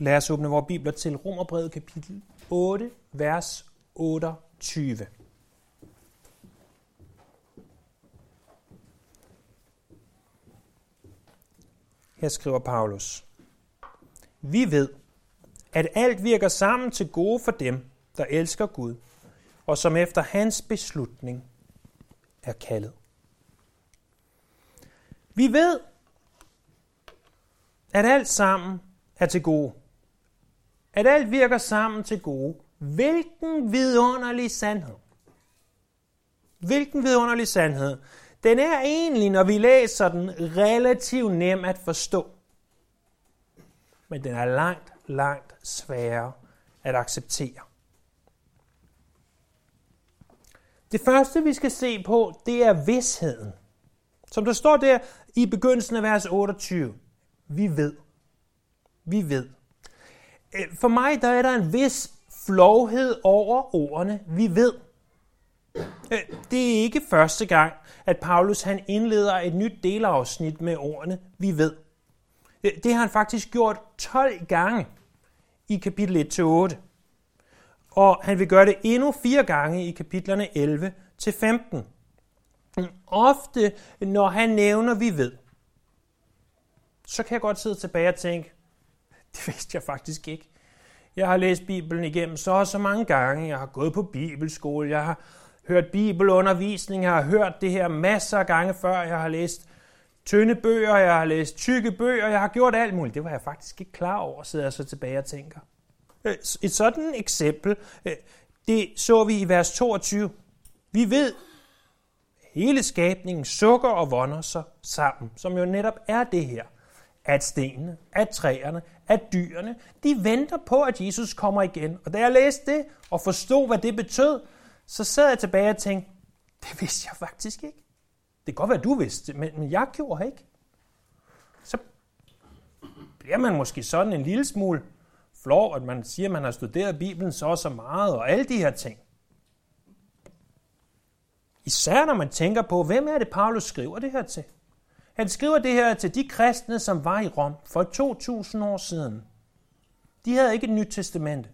Lad os åbne vores bibler til Romerbrevet kapitel 8, vers 28. Her skriver Paulus. Vi ved, at alt virker sammen til gode for dem, der elsker Gud, og som efter hans beslutning er kaldet. Vi ved, at alt sammen er til gode. At alt virker sammen til gode. Hvilken vidunderlig sandhed. Hvilken vidunderlig sandhed. Den er egentlig, når vi læser den, relativt nem at forstå. Men den er langt, langt sværere at acceptere. Det første, vi skal se på, det er vidsheden. Som der står der i begyndelsen af vers 28. Vi ved. Vi ved. Øh, for mig der er der en vis flovhed over ordene, vi ved. Øh, det er ikke første gang, at Paulus han indleder et nyt delafsnit med ordene, vi ved. Øh, det har han faktisk gjort 12 gange i kapitel 1-8. Og han vil gøre det endnu fire gange i kapitlerne 11 til 15. Ofte, når han nævner, vi ved, så kan jeg godt sidde tilbage og tænke, det vidste jeg faktisk ikke. Jeg har læst Bibelen igennem så og så mange gange. Jeg har gået på bibelskole. Jeg har hørt bibelundervisning. Jeg har hørt det her masser af gange før. Jeg har læst tynde bøger. Jeg har læst tykke bøger. Jeg har gjort alt muligt. Det var jeg faktisk ikke klar over, sidder jeg så tilbage og tænker. Øh, et sådan eksempel, øh, det så vi i vers 22. Vi ved, hele skabningen sukker og vonder sig sammen, som jo netop er det her at stenene, at træerne, at dyrene, de venter på, at Jesus kommer igen. Og da jeg læste det og forstod, hvad det betød, så sad jeg tilbage og tænkte, det vidste jeg faktisk ikke. Det kan godt være, du vidste men jeg gjorde ikke. Så bliver man måske sådan en lille smule flov, at man siger, at man har studeret Bibelen så og så meget, og alle de her ting. Især når man tænker på, hvem er det, Paulus skriver det her til? Han skriver det her til de kristne, som var i Rom for 2000 år siden. De havde ikke et nyt testamente.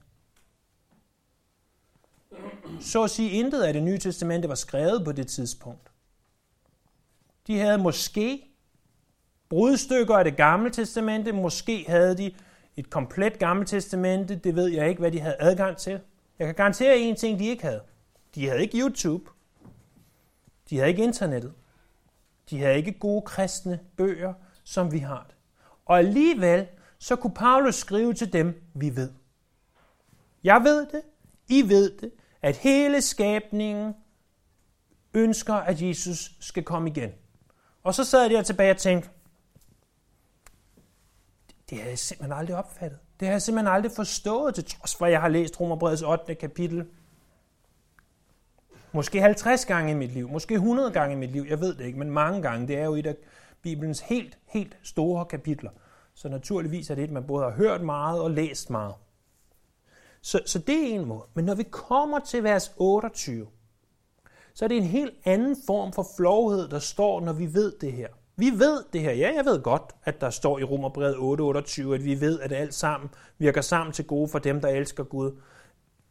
Så at sige, intet af det nye testamente var skrevet på det tidspunkt. De havde måske brudstykker af det gamle testamente, måske havde de et komplet gammelt testamente, det ved jeg ikke, hvad de havde adgang til. Jeg kan garantere en ting, de ikke havde. De havde ikke YouTube. De havde ikke internettet. De havde ikke gode kristne bøger, som vi har det. Og alligevel, så kunne Paulus skrive til dem, vi ved. Jeg ved det, I ved det, at hele skabningen ønsker, at Jesus skal komme igen. Og så sad jeg der tilbage og tænkte, det havde jeg simpelthen aldrig opfattet. Det har jeg simpelthen aldrig forstået, til trods for, at jeg har læst Romerbrevets 8. kapitel Måske 50 gange i mit liv, måske 100 gange i mit liv, jeg ved det ikke, men mange gange. Det er jo et af Bibelens helt, helt store kapitler. Så naturligvis er det et, man både har hørt meget og læst meget. Så, så det er en måde. Men når vi kommer til vers 28, så er det en helt anden form for flovhed, der står, når vi ved det her. Vi ved det her. Ja, jeg ved godt, at der står i Romerbrevet 8:28, at vi ved, at alt sammen virker sammen til gode for dem, der elsker Gud.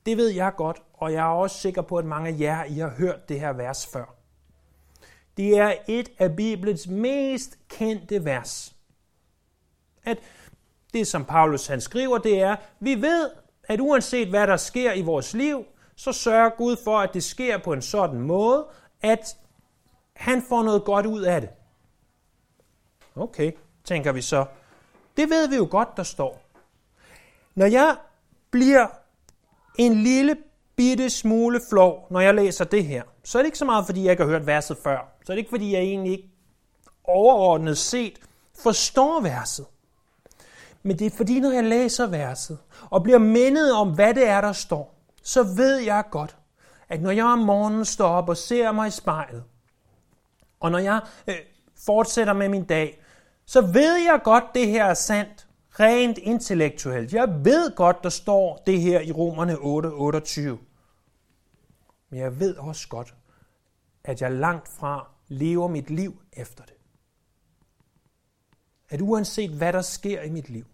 Det ved jeg godt, og jeg er også sikker på, at mange af jer I har hørt det her vers før. Det er et af Bibelens mest kendte vers. At det, som Paulus han skriver, det er, vi ved, at uanset hvad der sker i vores liv, så sørger Gud for, at det sker på en sådan måde, at han får noget godt ud af det. Okay, tænker vi så. Det ved vi jo godt, der står. Når jeg bliver en lille bitte smule flov, når jeg læser det her, så er det ikke så meget, fordi jeg ikke har hørt verset før. Så er det ikke, fordi jeg egentlig ikke overordnet set forstår verset. Men det er fordi, når jeg læser verset og bliver mindet om, hvad det er, der står, så ved jeg godt, at når jeg om morgenen står op og ser mig i spejlet, og når jeg øh, fortsætter med min dag, så ved jeg godt, det her er sandt rent intellektuelt. Jeg ved godt, der står det her i Romerne 8:28. Men jeg ved også godt, at jeg langt fra lever mit liv efter det. At uanset hvad der sker i mit liv,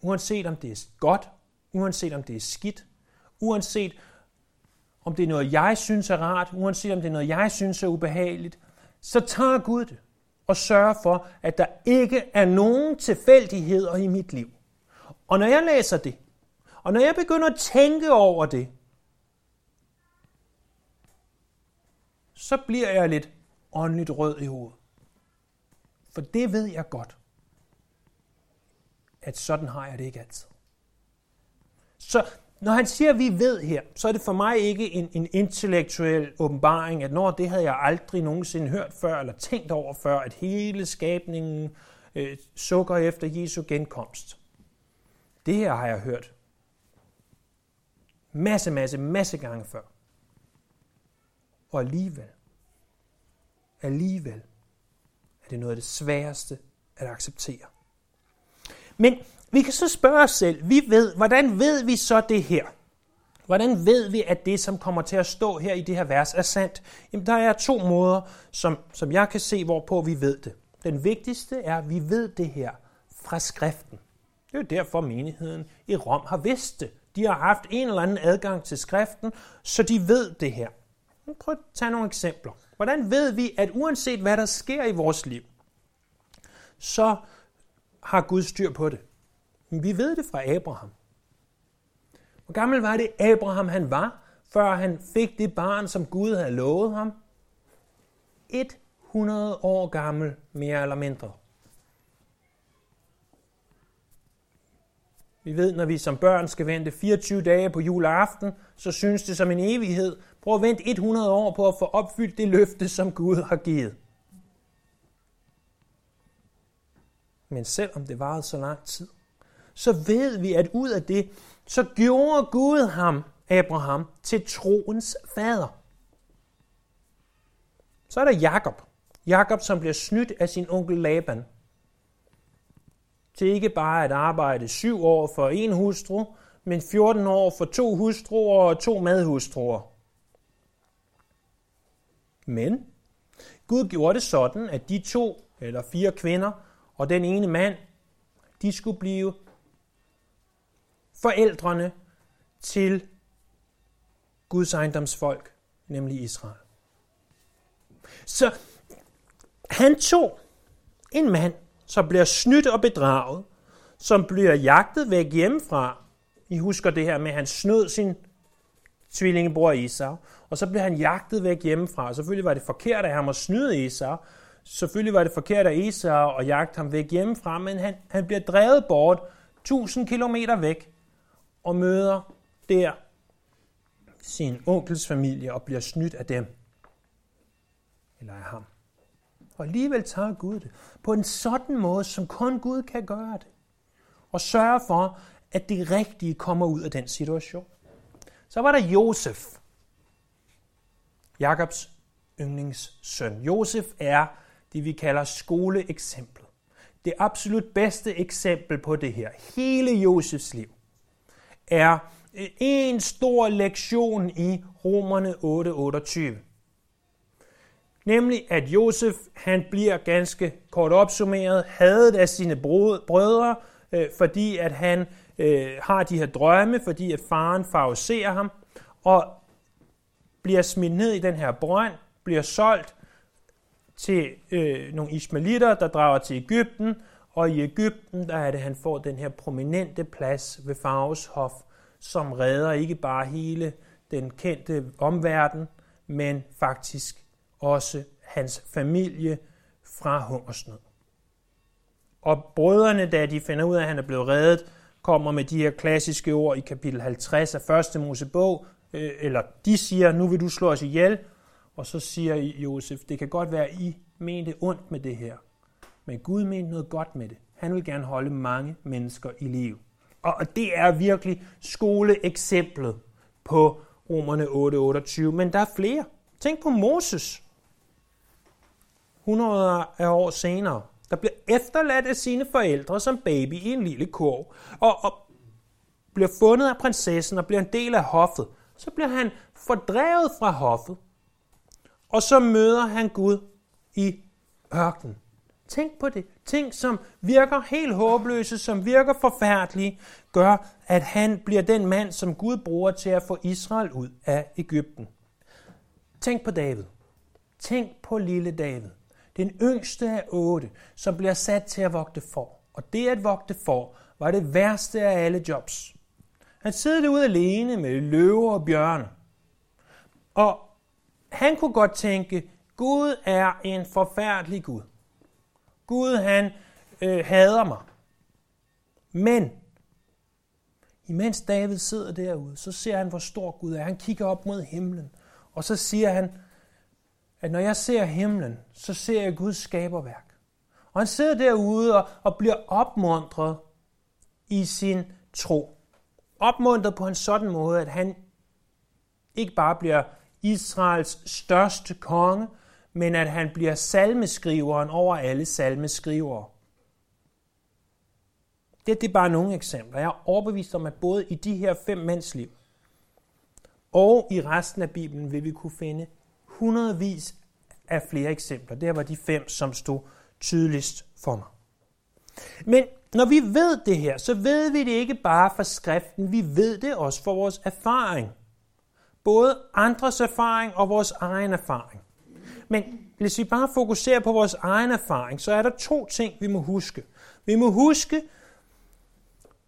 uanset om det er godt, uanset om det er skidt, uanset om det er noget, jeg synes er rart, uanset om det er noget, jeg synes er ubehageligt, så tager Gud det og sørge for, at der ikke er nogen tilfældigheder i mit liv. Og når jeg læser det, og når jeg begynder at tænke over det, så bliver jeg lidt åndeligt rød i hovedet. For det ved jeg godt, at sådan har jeg det ikke altid. Så når han siger, at vi ved her, så er det for mig ikke en, en intellektuel åbenbaring, at når det havde jeg aldrig nogensinde hørt før, eller tænkt over før, at hele skabningen øh, sukker efter Jesu genkomst. Det her har jeg hørt masse, masse, masse gange før. Og alligevel, alligevel er det noget af det sværeste at acceptere. Men vi kan så spørge os selv, vi ved, hvordan ved vi så det her? Hvordan ved vi, at det, som kommer til at stå her i det her vers, er sandt? Jamen, der er to måder, som, som jeg kan se, hvorpå vi ved det. Den vigtigste er, at vi ved det her fra skriften. Det er jo derfor, menigheden i Rom har vidst det. De har haft en eller anden adgang til skriften, så de ved det her. Prøv at tage nogle eksempler. Hvordan ved vi, at uanset hvad der sker i vores liv, så har Gud styr på det? Vi ved det fra Abraham. Hvor gammel var det Abraham han var, før han fik det barn, som Gud havde lovet ham? 100 år gammel, mere eller mindre. Vi ved, når vi som børn skal vente 24 dage på juleaften, så synes det som en evighed. Prøv at vente 100 år på at få opfyldt det løfte, som Gud har givet. Men selvom det varede så lang tid, så ved vi, at ud af det, så gjorde Gud ham, Abraham, til troens fader. Så er der Jakob. Jakob, som bliver snydt af sin onkel Laban. Til ikke bare at arbejde syv år for en hustru, men 14 år for to hustruer og to medhustruer. Men Gud gjorde det sådan, at de to eller fire kvinder og den ene mand, de skulle blive forældrene til Guds ejendomsfolk, nemlig Israel. Så han tog en mand, som bliver snydt og bedraget, som bliver jagtet væk hjemmefra. I husker det her med, at han snød sin tvillingebror Esau, og så bliver han jagtet væk hjemmefra. Og selvfølgelig var det forkert af ham at snyde Esau. Selvfølgelig var det forkert af Esau at jagte ham væk hjemmefra, men han, han bliver drevet bort 1000 kilometer væk og møder der sin onkels familie og bliver snydt af dem. Eller af ham. Og alligevel tager Gud det på en sådan måde, som kun Gud kan gøre det. Og sørge for, at det rigtige kommer ud af den situation. Så var der Josef, Jakobs yndlingssøn. Josef er det, vi kalder skoleeksemplet. Det absolut bedste eksempel på det her. Hele Josefs liv er en stor lektion i Romerne 8:28. Nemlig at Josef, han bliver ganske kort opsummeret, hadet af sine brødre, øh, fordi at han øh, har de her drømme, fordi at faren favoriserer ham, og bliver smidt ned i den her brønd, bliver solgt til øh, nogle ismailitter, der drager til Ægypten, og i Ægypten, der er det, han får den her prominente plads ved Faros hof, som redder ikke bare hele den kendte omverden, men faktisk også hans familie fra hungersnød. Og brødrene, da de finder ud af, at han er blevet reddet, kommer med de her klassiske ord i kapitel 50 af 1. Mosebog, øh, eller de siger, nu vil du slå os ihjel, og så siger Josef, det kan godt være, I mente ondt med det her, men Gud mente noget godt med det. Han vil gerne holde mange mennesker i liv. Og det er virkelig skoleeksemplet på Romerne 8:28. Men der er flere. Tænk på Moses. 100 af år senere, der bliver efterladt af sine forældre som baby i en lille kurv, og, og bliver fundet af prinsessen og bliver en del af hoffet. Så bliver han fordrevet fra hoffet, og så møder han Gud i ørkenen. Tænk på det. Ting, som virker helt håbløse, som virker forfærdelige, gør, at han bliver den mand, som Gud bruger til at få Israel ud af Ægypten. Tænk på David. Tænk på lille David. Den yngste af otte, som bliver sat til at vogte for. Og det at vogte for var det værste af alle jobs. Han sidder derude alene med løver og bjørne. Og han kunne godt tænke, Gud er en forfærdelig Gud. Gud han øh, hader mig. Men imens David sidder derude, så ser han, hvor stor Gud er. Han kigger op mod himlen, og så siger han, at når jeg ser himlen, så ser jeg Guds skaberværk. Og han sidder derude og, og bliver opmuntret i sin tro. Opmuntret på en sådan måde, at han ikke bare bliver Israels største konge, men at han bliver salmeskriveren over alle salmeskrivere. Det, det er bare nogle eksempler. Jeg er overbevist om, at både i de her fem mænds liv og i resten af Bibelen vil vi kunne finde hundredvis af flere eksempler. Det her var de fem, som stod tydeligst for mig. Men når vi ved det her, så ved vi det ikke bare fra skriften, vi ved det også for vores erfaring. Både andres erfaring og vores egen erfaring. Men hvis vi bare fokuserer på vores egen erfaring, så er der to ting, vi må huske. Vi må huske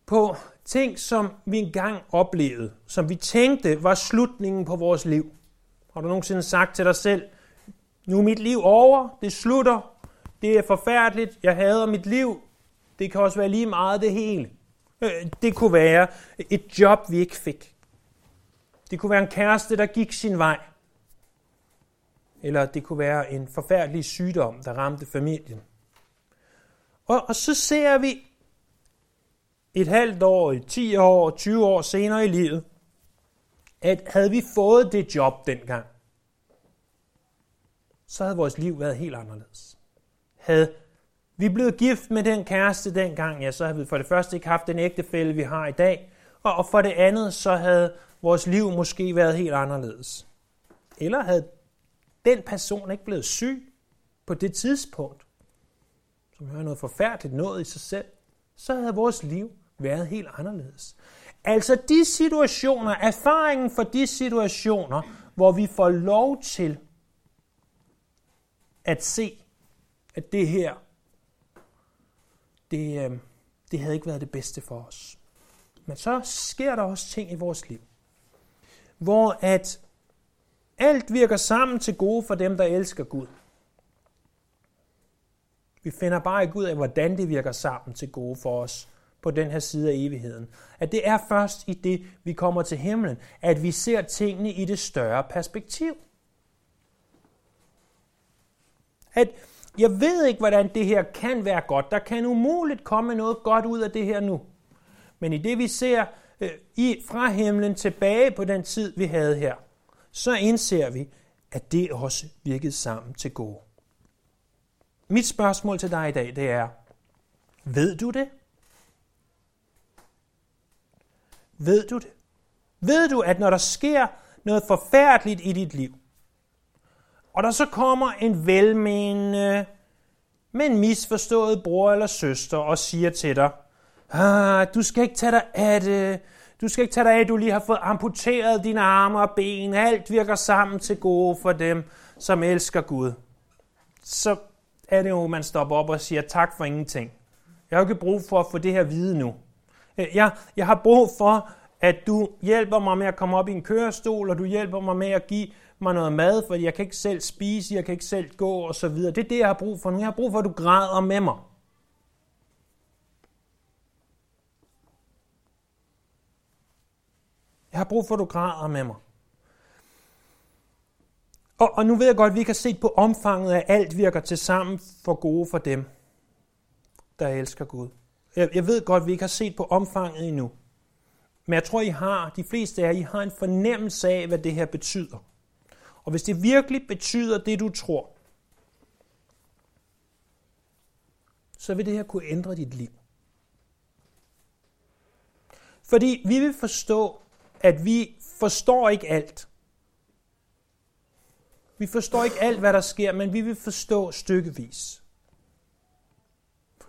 på ting, som vi engang oplevede, som vi tænkte var slutningen på vores liv. Har du nogensinde sagt til dig selv, nu er mit liv over, det slutter, det er forfærdeligt, jeg hader mit liv, det kan også være lige meget det hele. Øh, det kunne være et job, vi ikke fik. Det kunne være en kæreste, der gik sin vej eller det kunne være en forfærdelig sygdom, der ramte familien. Og, og så ser vi et halvt år, et 10 år, 20 år senere i livet, at havde vi fået det job dengang, så havde vores liv været helt anderledes. Havde vi blevet gift med den kæreste dengang, ja, så havde vi for det første ikke haft den ægtefælle, vi har i dag, og for det andet, så havde vores liv måske været helt anderledes. Eller havde den person ikke blevet syg på det tidspunkt, som hører noget forfærdeligt noget i sig selv, så havde vores liv været helt anderledes. Altså de situationer, erfaringen for de situationer, hvor vi får lov til at se, at det her, det, øh, det havde ikke været det bedste for os. Men så sker der også ting i vores liv, hvor at alt virker sammen til gode for dem, der elsker Gud. Vi finder bare ikke ud af, hvordan det virker sammen til gode for os på den her side af evigheden. At det er først i det, vi kommer til himlen, at vi ser tingene i det større perspektiv. At jeg ved ikke, hvordan det her kan være godt. Der kan umuligt komme noget godt ud af det her nu. Men i det, vi ser øh, i, fra himlen tilbage på den tid, vi havde her, så indser vi, at det også virkede sammen til gode. Mit spørgsmål til dig i dag, det er, ved du det? Ved du det? Ved du, at når der sker noget forfærdeligt i dit liv, og der så kommer en velmenende, men misforstået bror eller søster og siger til dig, ah, du skal ikke tage dig af det, du skal ikke tage dig af, at du lige har fået amputeret dine arme og ben. Alt virker sammen til gode for dem, som elsker Gud. Så er det jo, man stopper op og siger tak for ingenting. Jeg har ikke brug for at få det her vide nu. Øh, jeg, jeg har brug for, at du hjælper mig med at komme op i en kørestol, og du hjælper mig med at give mig noget mad, for jeg kan ikke selv spise, jeg kan ikke selv gå og så videre. Det er det, jeg har brug for nu. Jeg har brug for, at du græder med mig. Jeg har brug for, at du græder med mig. Og, og nu ved jeg godt, at vi kan har set på omfanget af alt virker til sammen for gode for dem, der elsker Gud. Jeg, jeg ved godt, at vi ikke har set på omfanget endnu. Men jeg tror, I har, de fleste af jer, I har en fornemmelse af, hvad det her betyder. Og hvis det virkelig betyder det, du tror, så vil det her kunne ændre dit liv. Fordi vi vil forstå, at vi forstår ikke alt. Vi forstår ikke alt, hvad der sker, men vi vil forstå stykkevis.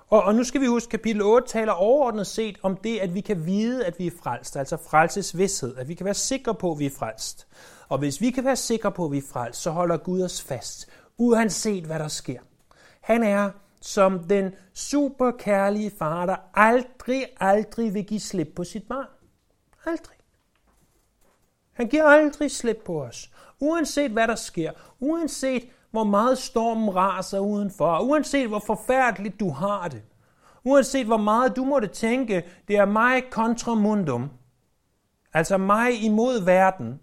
Og, og nu skal vi huske, kapitel 8 taler overordnet set om det, at vi kan vide, at vi er frelst, altså frelsesvidshed, at vi kan være sikre på, at vi er frelst. Og hvis vi kan være sikre på, at vi er frelst, så holder Gud os fast, uanset hvad der sker. Han er som den superkærlige far, der aldrig, aldrig vil give slip på sit barn. Aldrig. Han giver aldrig slip på os. Uanset hvad der sker, uanset hvor meget stormen raser udenfor, uanset hvor forfærdeligt du har det, uanset hvor meget du måtte tænke, det er mig kontra mundum, altså mig imod verden,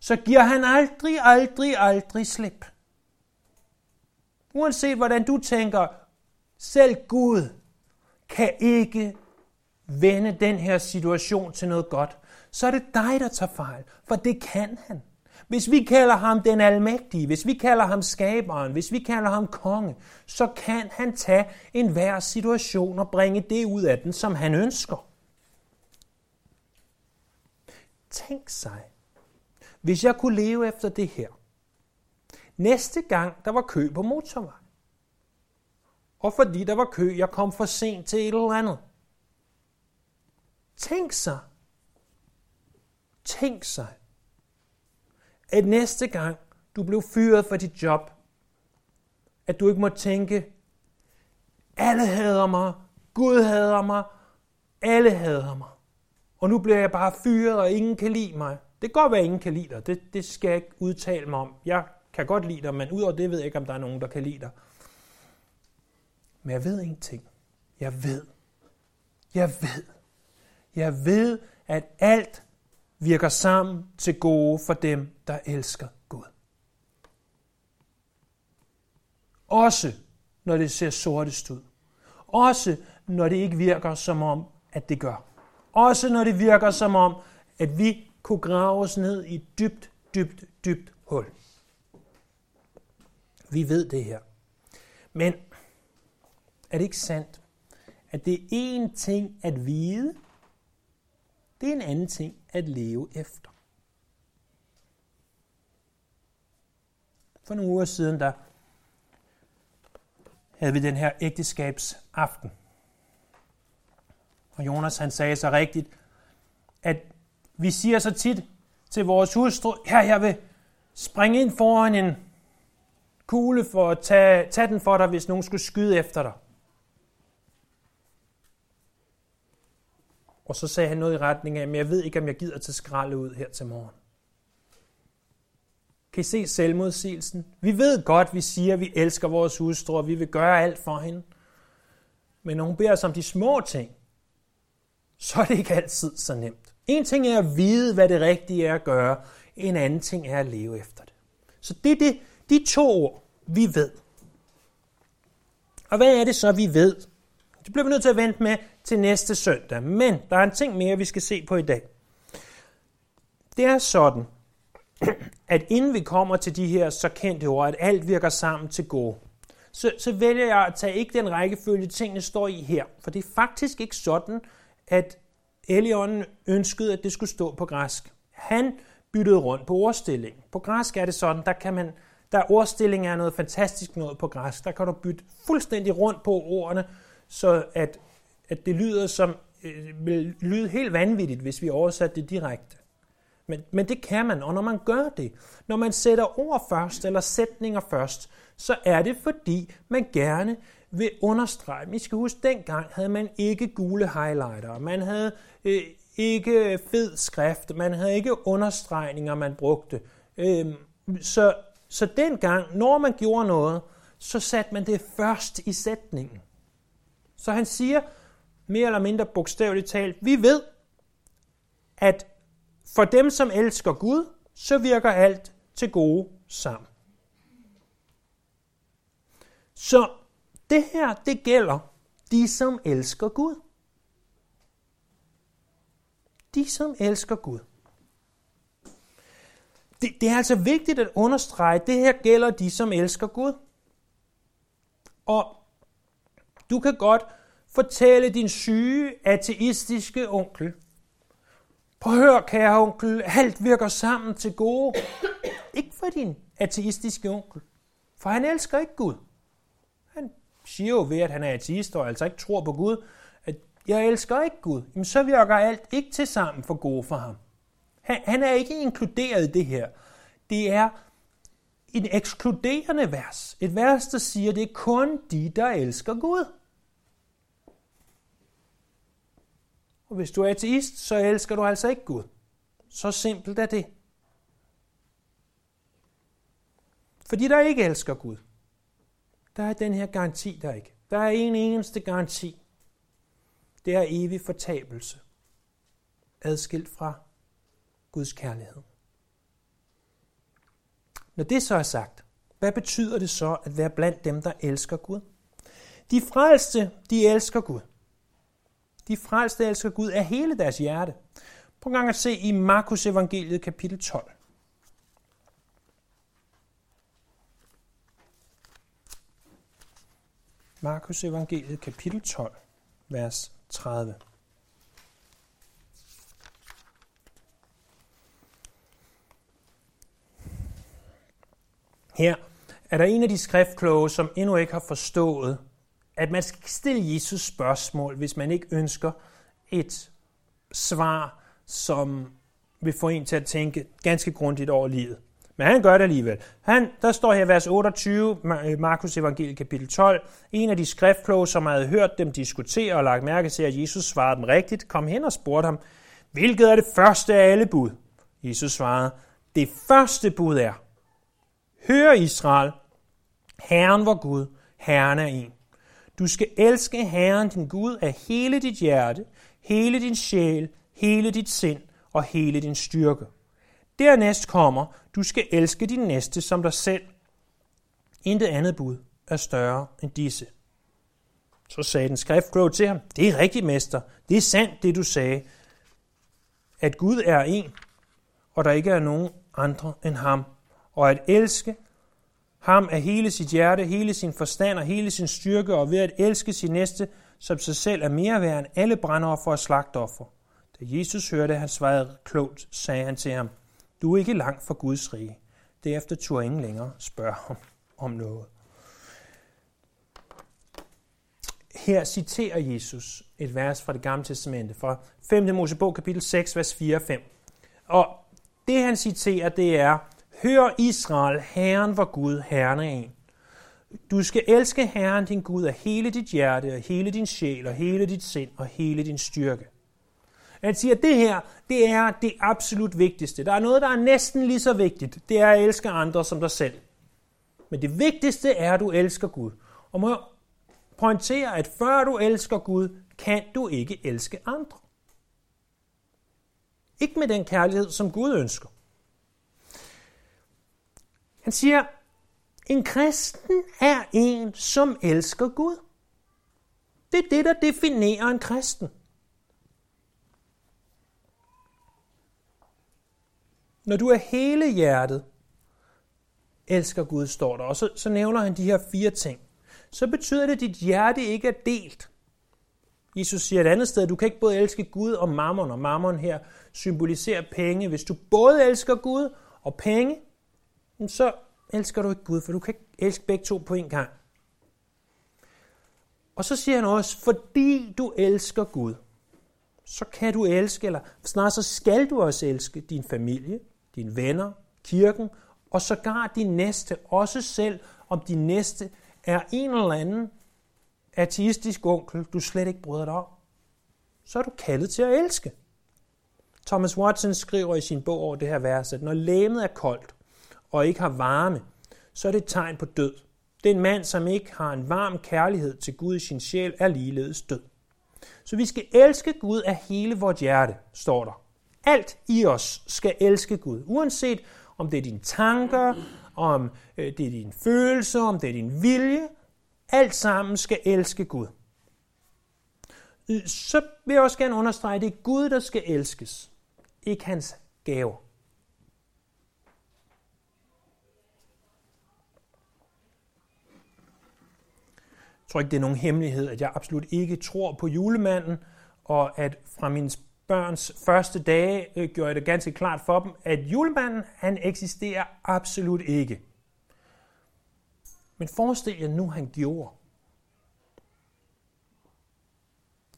så giver han aldrig, aldrig, aldrig slip. Uanset hvordan du tænker, selv Gud kan ikke vende den her situation til noget godt, så er det dig, der tager fejl, for det kan han. Hvis vi kalder ham den almægtige, hvis vi kalder ham skaberen, hvis vi kalder ham konge, så kan han tage enhver situation og bringe det ud af den, som han ønsker. Tænk sig, hvis jeg kunne leve efter det her. Næste gang, der var kø på motorvejen. Og fordi der var kø, jeg kom for sent til et eller andet. Tænk sig. Tænk sig, at næste gang du blev fyret for dit job, at du ikke må tænke, alle hader mig, Gud hader mig, alle hader mig. Og nu bliver jeg bare fyret, og ingen kan lide mig. Det kan godt være, at ingen kan lide dig. Det, det skal jeg ikke udtale mig om. Jeg kan godt lide dig, men udover det ved jeg ikke, om der er nogen, der kan lide dig. Men jeg ved ingenting. Jeg ved. Jeg ved. Jeg ved, at alt virker sammen til gode for dem, der elsker Gud. Også når det ser sortest ud. Også når det ikke virker som om, at det gør. Også når det virker som om, at vi kunne grave os ned i et dybt, dybt, dybt hul. Vi ved det her. Men er det ikke sandt, at det er én ting at vide, det er en anden ting at leve efter. For nogle uger siden, der havde vi den her ægteskabsaften. Og Jonas han sagde så rigtigt, at vi siger så tit til vores hustru, her jeg vil springe ind foran en kugle for at tage, tage den for dig, hvis nogen skulle skyde efter dig. Og så sagde han noget i retning af, men jeg ved ikke, om jeg gider til skralde ud her til morgen. Kan I se selvmodsigelsen? Vi ved godt, vi siger, at vi elsker vores hustru, og vi vil gøre alt for hende. Men når hun beder os om de små ting, så er det ikke altid så nemt. En ting er at vide, hvad det rigtige er at gøre. En anden ting er at leve efter det. Så det er det, de to ord, vi ved. Og hvad er det så, vi ved? Det bliver vi nødt til at vente med til næste søndag. Men der er en ting mere, vi skal se på i dag. Det er sådan, at inden vi kommer til de her så kendte ord, at alt virker sammen til gode, så, så vælger jeg at tage ikke den rækkefølge, tingene står i her. For det er faktisk ikke sådan, at Elion ønskede, at det skulle stå på græsk. Han byttede rundt på ordstillingen. På græsk er det sådan, der kan man, der ordstilling er noget fantastisk noget på græsk. Der kan du bytte fuldstændig rundt på ordene, så at, at det lyder som, øh, vil lyde helt vanvittigt, hvis vi oversatte det direkte. Men, men det kan man, og når man gør det, når man sætter ord først, eller sætninger først, så er det fordi, man gerne vil understrege. Vi skal huske, dengang havde man ikke gule highlighter, man havde øh, ikke fed skrift, man havde ikke understregninger, man brugte. Øh, så, så dengang, når man gjorde noget, så satte man det først i sætningen. Så han siger, mere eller mindre bogstaveligt talt, vi ved, at for dem, som elsker Gud, så virker alt til gode sammen. Så det her, det gælder de, som elsker Gud. De, som elsker Gud. Det, det er altså vigtigt at understrege, at det her gælder de, som elsker Gud. Og du kan godt fortælle din syge, ateistiske onkel, Prøv at høre, kære onkel, alt virker sammen til gode. ikke for din ateistiske onkel, for han elsker ikke Gud. Han siger jo ved, at han er ateist og altså ikke tror på Gud, at jeg elsker ikke Gud, jamen så virker alt ikke til sammen for gode for ham. Han, han er ikke inkluderet i det her. Det er en ekskluderende vers. Et vers, der siger, at det er kun de, der elsker Gud. Og hvis du er ateist, så elsker du altså ikke Gud. Så simpelt er det. Fordi der ikke elsker Gud, der er den her garanti der ikke. Der er en eneste garanti. Det er evig fortabelse. Adskilt fra Guds kærlighed. Når det så er sagt, hvad betyder det så at være blandt dem, der elsker Gud? De frelste, de elsker Gud. De frelste elsker Gud af hele deres hjerte. Prøv gang at se i Markus evangeliet kapitel 12. Markus evangeliet kapitel 12, vers 30. Her er der en af de skriftkloge, som endnu ikke har forstået, at man skal stille Jesus spørgsmål, hvis man ikke ønsker et svar, som vil få en til at tænke ganske grundigt over livet. Men han gør det alligevel. Han, der står her vers 28, øh, Markus evangeliet kapitel 12. En af de skriftkloge, som havde hørt dem diskutere og lagt mærke til, at Jesus svarede dem rigtigt, kom hen og spurgte ham, hvilket er det første af alle bud? Jesus svarede, det første bud er, Hør Israel, Herren var Gud, Herren er en. Du skal elske Herren din Gud af hele dit hjerte, hele din sjæl, hele dit sind og hele din styrke. Dernæst kommer, du skal elske din næste som dig selv. Intet andet bud er større end disse. Så sagde den skriftkloge til ham, det er rigtigt, mester. Det er sandt, det du sagde. At Gud er en, og der ikke er nogen andre end ham. Og at elske ham af hele sit hjerte, hele sin forstand og hele sin styrke, og ved at elske sin næste som sig selv er mere værd end alle brændoffer og slagtoffer. Da Jesus hørte, at han svarede klogt, sagde han til ham, du er ikke langt fra Guds rige. Derefter turde ingen længere spørge ham om noget. Her citerer Jesus et vers fra det gamle testamente, fra 5. Mosebog kapitel 6, vers 4 og 5. Og det han citerer, det er, Hør Israel, Herren var Gud, Herren er en. Du skal elske Herren din Gud af hele dit hjerte, og hele din sjæl, og hele dit sind, og hele din styrke. Han siger, at det her, det er det absolut vigtigste. Der er noget, der er næsten lige så vigtigt. Det er at elske andre som dig selv. Men det vigtigste er, at du elsker Gud. Og må jeg pointere, at før du elsker Gud, kan du ikke elske andre. Ikke med den kærlighed, som Gud ønsker. Han siger, en kristen er en, som elsker Gud. Det er det, der definerer en kristen. Når du er hele hjertet elsker Gud, står der, og så, så nævner han de her fire ting. Så betyder det, at dit hjerte ikke er delt. Jesus siger et andet sted, du kan ikke både elske Gud og mammon, og mammon her symboliserer penge. Hvis du både elsker Gud og penge, så elsker du ikke Gud, for du kan ikke elske begge to på en gang. Og så siger han også, fordi du elsker Gud, så kan du elske, eller snarere så skal du også elske din familie, dine venner, kirken, og sågar din næste, også selv om din næste er en eller anden ateistisk onkel, du slet ikke bryder dig om. Så er du kaldet til at elske. Thomas Watson skriver i sin bog over det her vers, at når læmet er koldt, og ikke har varme, så er det et tegn på død. Den mand, som ikke har en varm kærlighed til Gud i sin sjæl, er ligeledes død. Så vi skal elske Gud af hele vores hjerte, står der. Alt i os skal elske Gud, uanset om det er dine tanker, om øh, det er dine følelser, om det er din vilje. Alt sammen skal elske Gud. Så vil jeg også gerne understrege, at det er Gud, der skal elskes, ikke hans gaver. Jeg tror ikke, det er nogen hemmelighed, at jeg absolut ikke tror på julemanden, og at fra mine børns første dage øh, gjorde jeg det ganske klart for dem, at julemanden, han eksisterer absolut ikke. Men forestil jer nu, han gjorde.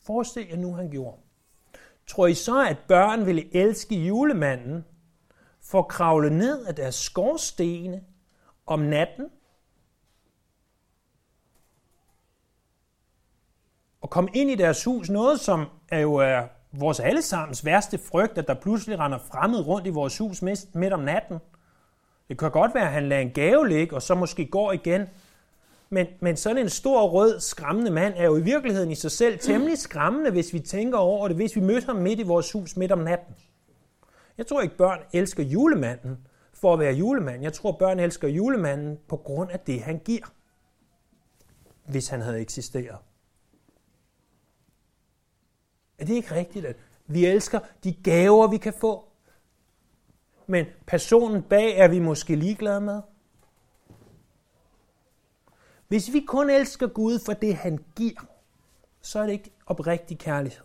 Forestil jer nu, han gjorde. Tror I så, at børn ville elske julemanden for at kravle ned af deres skorstene om natten og komme ind i deres hus, noget som er jo er vores allesammens værste frygt, at der pludselig render fremmed rundt i vores hus midt om natten. Det kan godt være, at han lader en gave ligge, og så måske går igen. Men, men sådan en stor, rød, skræmmende mand er jo i virkeligheden i sig selv temmelig skræmmende, hvis vi tænker over det, hvis vi mødte ham midt i vores hus midt om natten. Jeg tror ikke, børn elsker julemanden for at være julemand. Jeg tror, børn elsker julemanden på grund af det, han giver, hvis han havde eksisteret. Er det ikke rigtigt, at vi elsker de gaver, vi kan få, men personen bag er vi måske ligeglade med? Hvis vi kun elsker Gud for det, han giver, så er det ikke oprigtig kærlighed.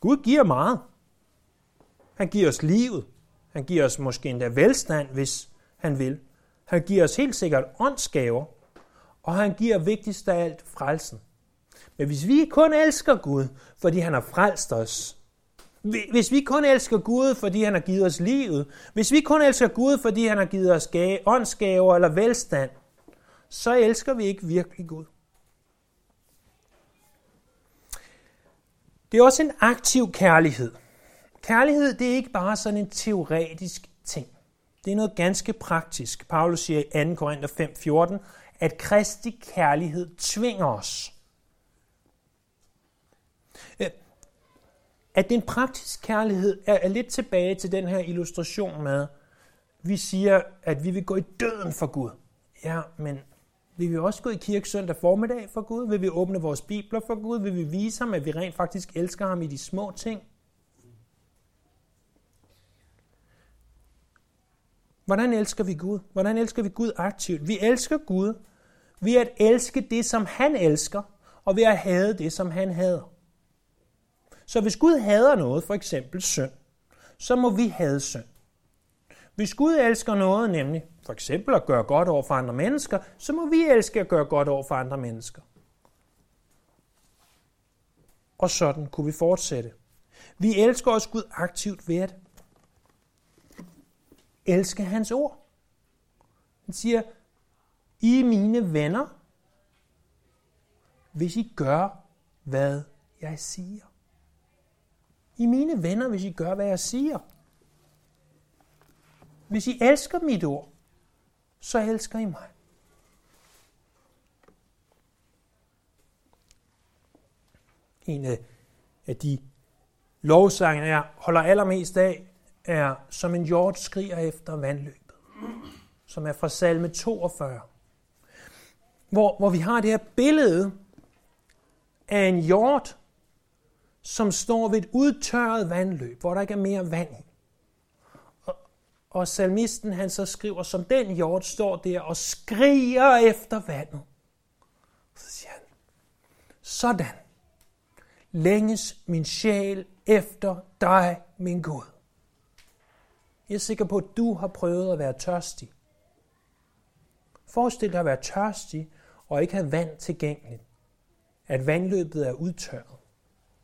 Gud giver meget. Han giver os livet. Han giver os måske endda velstand, hvis han vil. Han giver os helt sikkert åndsgaver. Og han giver vigtigst af alt frelsen. Men hvis vi kun elsker Gud, fordi han har frelst os, hvis vi kun elsker Gud, fordi han har givet os livet, hvis vi kun elsker Gud, fordi han har givet os gave, åndsgaver eller velstand, så elsker vi ikke virkelig Gud. Det er også en aktiv kærlighed. Kærlighed det er ikke bare sådan en teoretisk ting. Det er noget ganske praktisk. Paulus siger i 2. Korinther 5:14, at Kristi kærlighed tvinger os. Øh, at det er en praktisk kærlighed er, er lidt tilbage til den her illustration med, vi siger, at vi vil gå i døden for Gud. Ja, men vil vi også gå i kirke søndag formiddag for Gud? Vil vi åbne vores bibler for Gud? Vil vi vise ham, at vi rent faktisk elsker ham i de små ting? Hvordan elsker vi Gud? Hvordan elsker vi Gud aktivt? Vi elsker Gud ved at elske det, som han elsker, og ved at hade det, som han hader. Så hvis Gud hader noget, for eksempel synd, så må vi have synd. Hvis Gud elsker noget, nemlig for eksempel at gøre godt over for andre mennesker, så må vi elske at gøre godt over for andre mennesker. Og sådan kunne vi fortsætte. Vi elsker også Gud aktivt ved at elske hans ord. Han siger, I er mine venner, hvis I gør, hvad jeg siger. I mine venner, hvis I gør, hvad jeg siger. Hvis I elsker mit ord, så elsker I mig. En af de lovsange, jeg holder allermest af, er som en hjort skriger efter vandløbet, som er fra salme 42, hvor, hvor vi har det her billede af en hjort, som står ved et udtørret vandløb, hvor der ikke er mere vand. Og, og salmisten han så skriver, som den hjort står der og skriger efter vandet. Så siger han, sådan længes min sjæl efter dig, min Gud. Jeg er sikker på, at du har prøvet at være tørstig. Forestil dig at være tørstig og ikke have vand tilgængeligt. At vandløbet er udtørret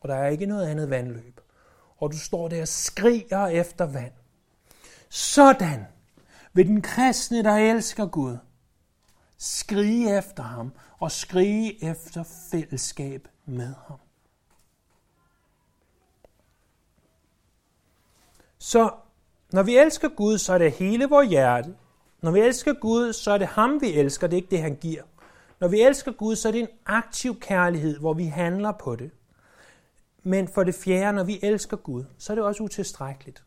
og der er ikke noget andet vandløb. Og du står der og skriger efter vand. Sådan vil den kristne, der elsker Gud, skrige efter ham og skrige efter fællesskab med ham. Så når vi elsker Gud, så er det hele vores hjerte. Når vi elsker Gud, så er det ham, vi elsker, det er ikke det, han giver. Når vi elsker Gud, så er det en aktiv kærlighed, hvor vi handler på det. Men for det fjerde, når vi elsker Gud, så er det også utilstrækkeligt.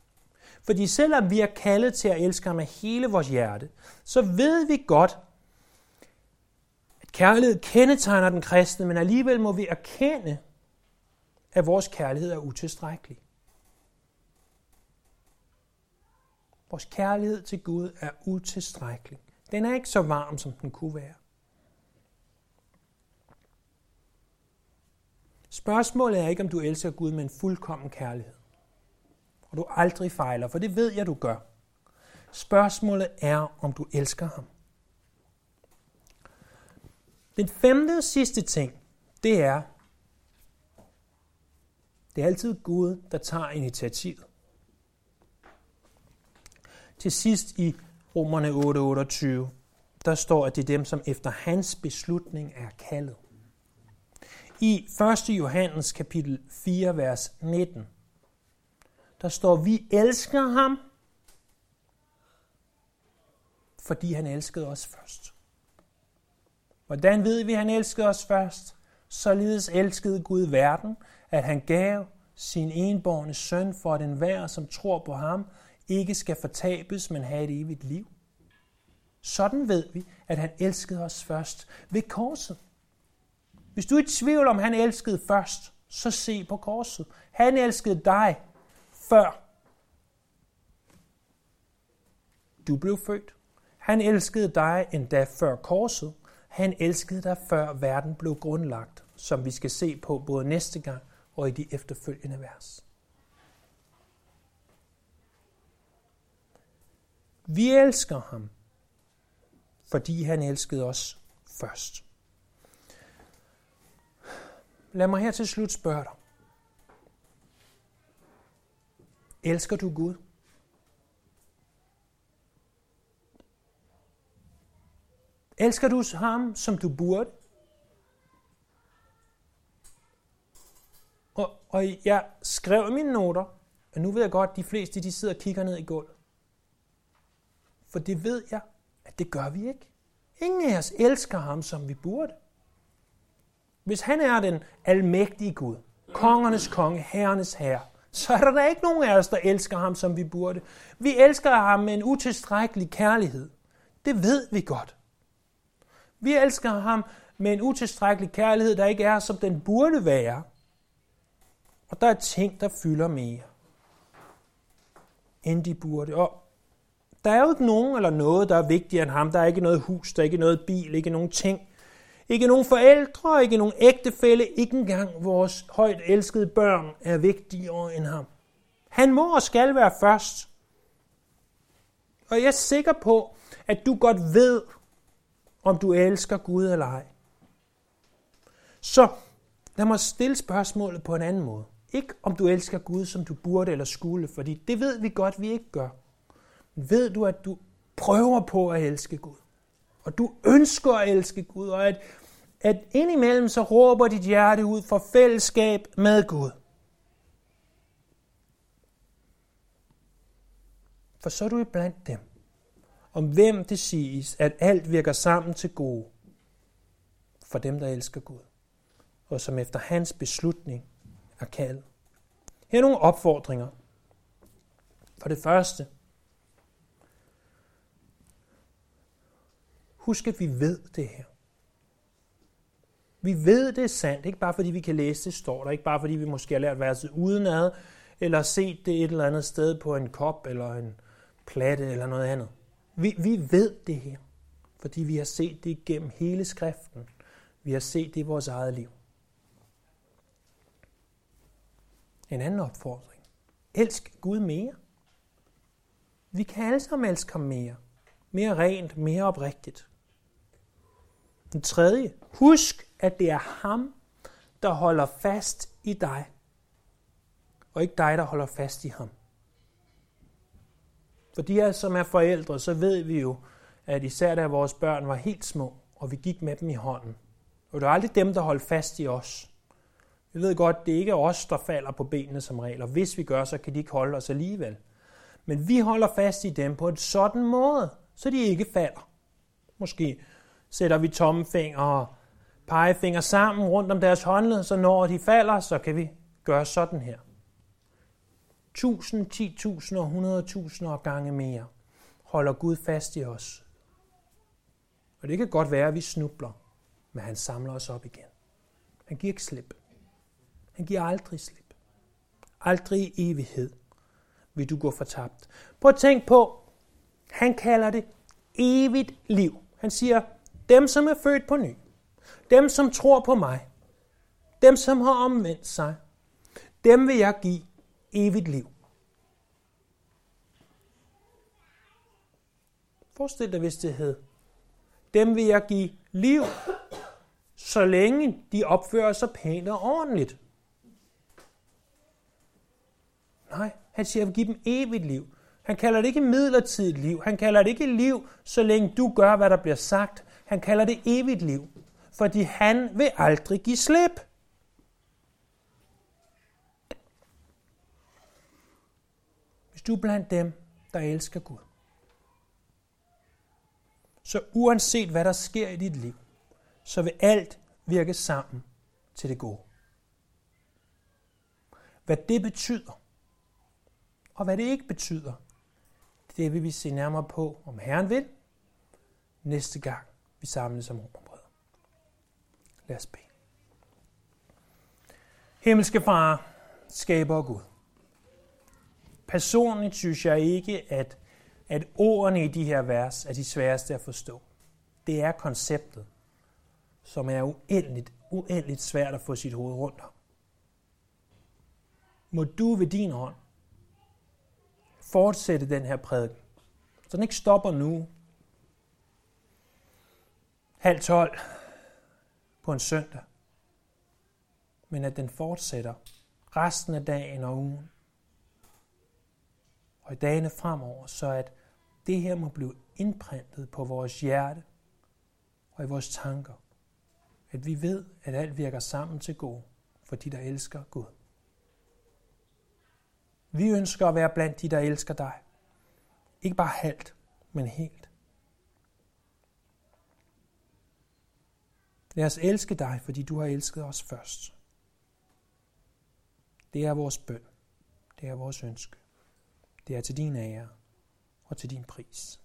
Fordi selvom vi er kaldet til at elske ham med hele vores hjerte, så ved vi godt, at kærlighed kendetegner den kristne, men alligevel må vi erkende, at vores kærlighed er utilstrækkelig. Vores kærlighed til Gud er utilstrækkelig. Den er ikke så varm, som den kunne være. Spørgsmålet er ikke, om du elsker Gud med en fuldkommen kærlighed. Og du aldrig fejler, for det ved jeg, du gør. Spørgsmålet er, om du elsker ham. Den femte og sidste ting, det er, Det er altid Gud, der tager initiativet. Til sidst i Romerne 8:28, der står, at det er dem, som efter hans beslutning er kaldet. I 1. Johannes kapitel 4, vers 19, der står, vi elsker ham, fordi han elskede os først. Hvordan ved vi, at han elskede os først? Således elskede Gud verden, at han gav sin enborne søn for, at enhver, som tror på ham, ikke skal fortabes, men have et evigt liv. Sådan ved vi, at han elskede os først ved korset. Hvis du er i tvivl om, han elskede først, så se på korset. Han elskede dig før du blev født. Han elskede dig endda før korset. Han elskede dig før verden blev grundlagt, som vi skal se på både næste gang og i de efterfølgende vers. Vi elsker ham, fordi han elskede os først. Lad mig her til slut spørge dig. Elsker du Gud? Elsker du ham, som du burde? Og, og jeg skrev i mine noter, og nu ved jeg godt, at de fleste de sidder og kigger ned i gulvet. For det ved jeg, at det gør vi ikke. Ingen af os elsker ham, som vi burde. Hvis han er den almægtige Gud, kongernes konge, herrenes herre, så er der da ikke nogen af os, der elsker ham, som vi burde. Vi elsker ham med en utilstrækkelig kærlighed. Det ved vi godt. Vi elsker ham med en utilstrækkelig kærlighed, der ikke er, som den burde være. Og der er ting, der fylder mere, end de burde. Og der er jo ikke nogen eller noget, der er vigtigere end ham. Der er ikke noget hus, der er ikke noget bil, ikke nogen ting. Ikke nogen forældre, ikke nogen ægtefælle, ikke engang vores højt elskede børn er vigtigere end ham. Han må og skal være først. Og jeg er sikker på, at du godt ved, om du elsker Gud eller ej. Så lad mig stille spørgsmålet på en anden måde. Ikke om du elsker Gud, som du burde eller skulle, fordi det ved vi godt, vi ikke gør. Men ved du, at du prøver på at elske Gud? Og du ønsker at elske Gud, og at, at indimellem så råber dit hjerte ud for fællesskab med Gud. For så er du blandt dem, om hvem det siges, at alt virker sammen til gode for dem, der elsker Gud, og som efter hans beslutning er kaldet. Her er nogle opfordringer. For det første, husk at vi ved det her. Vi ved, det er sandt, ikke bare fordi vi kan læse det, står der, ikke bare fordi vi måske har lært verset udenad, eller set det et eller andet sted på en kop, eller en platte, eller noget andet. Vi, vi ved det her, fordi vi har set det igennem hele skriften. Vi har set det i vores eget liv. En anden opfordring. Elsk Gud mere. Vi kan alle sammen elske ham mere. Mere rent, mere oprigtigt. Den tredje. Husk, at det er ham, der holder fast i dig. Og ikke dig, der holder fast i ham. For de her, som er forældre, så ved vi jo, at især da vores børn var helt små, og vi gik med dem i hånden. Og det var aldrig dem, der holdt fast i os. Vi ved godt, det er ikke os, der falder på benene som regel, og hvis vi gør, så kan de ikke holde os alligevel. Men vi holder fast i dem på en sådan måde, så de ikke falder. Måske sætter vi tommefinger og pegefinger sammen rundt om deres håndled, så når de falder, så kan vi gøre sådan her tusind, ti tusind og hundrede tusinder gange mere, holder Gud fast i os. Og det kan godt være, at vi snubler, men han samler os op igen. Han giver ikke slip. Han giver aldrig slip. Aldrig i evighed vil du gå fortabt. Prøv at tænk på, han kalder det evigt liv. Han siger, dem som er født på ny, dem som tror på mig, dem som har omvendt sig, dem vil jeg give evigt liv. Forestil dig, hvis det hed, dem vil jeg give liv, så længe de opfører sig pænt og ordentligt. Nej, han siger, at jeg vil give dem evigt liv. Han kalder det ikke midlertidigt liv. Han kalder det ikke liv, så længe du gør, hvad der bliver sagt. Han kalder det evigt liv, fordi han vil aldrig give slip. Hvis du er blandt dem, der elsker Gud, så uanset hvad der sker i dit liv, så vil alt virke sammen til det gode. Hvad det betyder, og hvad det ikke betyder, det vil vi se nærmere på, om Herren vil, næste gang vi samles om romerbrød. Lad os bede. Himmelske Far, skaber Gud. Personligt synes jeg ikke, at, at ordene i de her vers er de sværeste at forstå. Det er konceptet, som er uendeligt, uendeligt svært at få sit hoved rundt om. Må du ved din hånd fortsætte den her prædiken, så den ikke stopper nu, halv tolv på en søndag, men at den fortsætter resten af dagen og ugen. Og i dagene fremover, så at det her må blive indprintet på vores hjerte og i vores tanker. At vi ved, at alt virker sammen til god for de, der elsker Gud. Vi ønsker at være blandt de, der elsker dig. Ikke bare halvt, men helt. Lad os elske dig, fordi du har elsket os først. Det er vores bøn. Det er vores ønske. Det er til din ære og til din pris.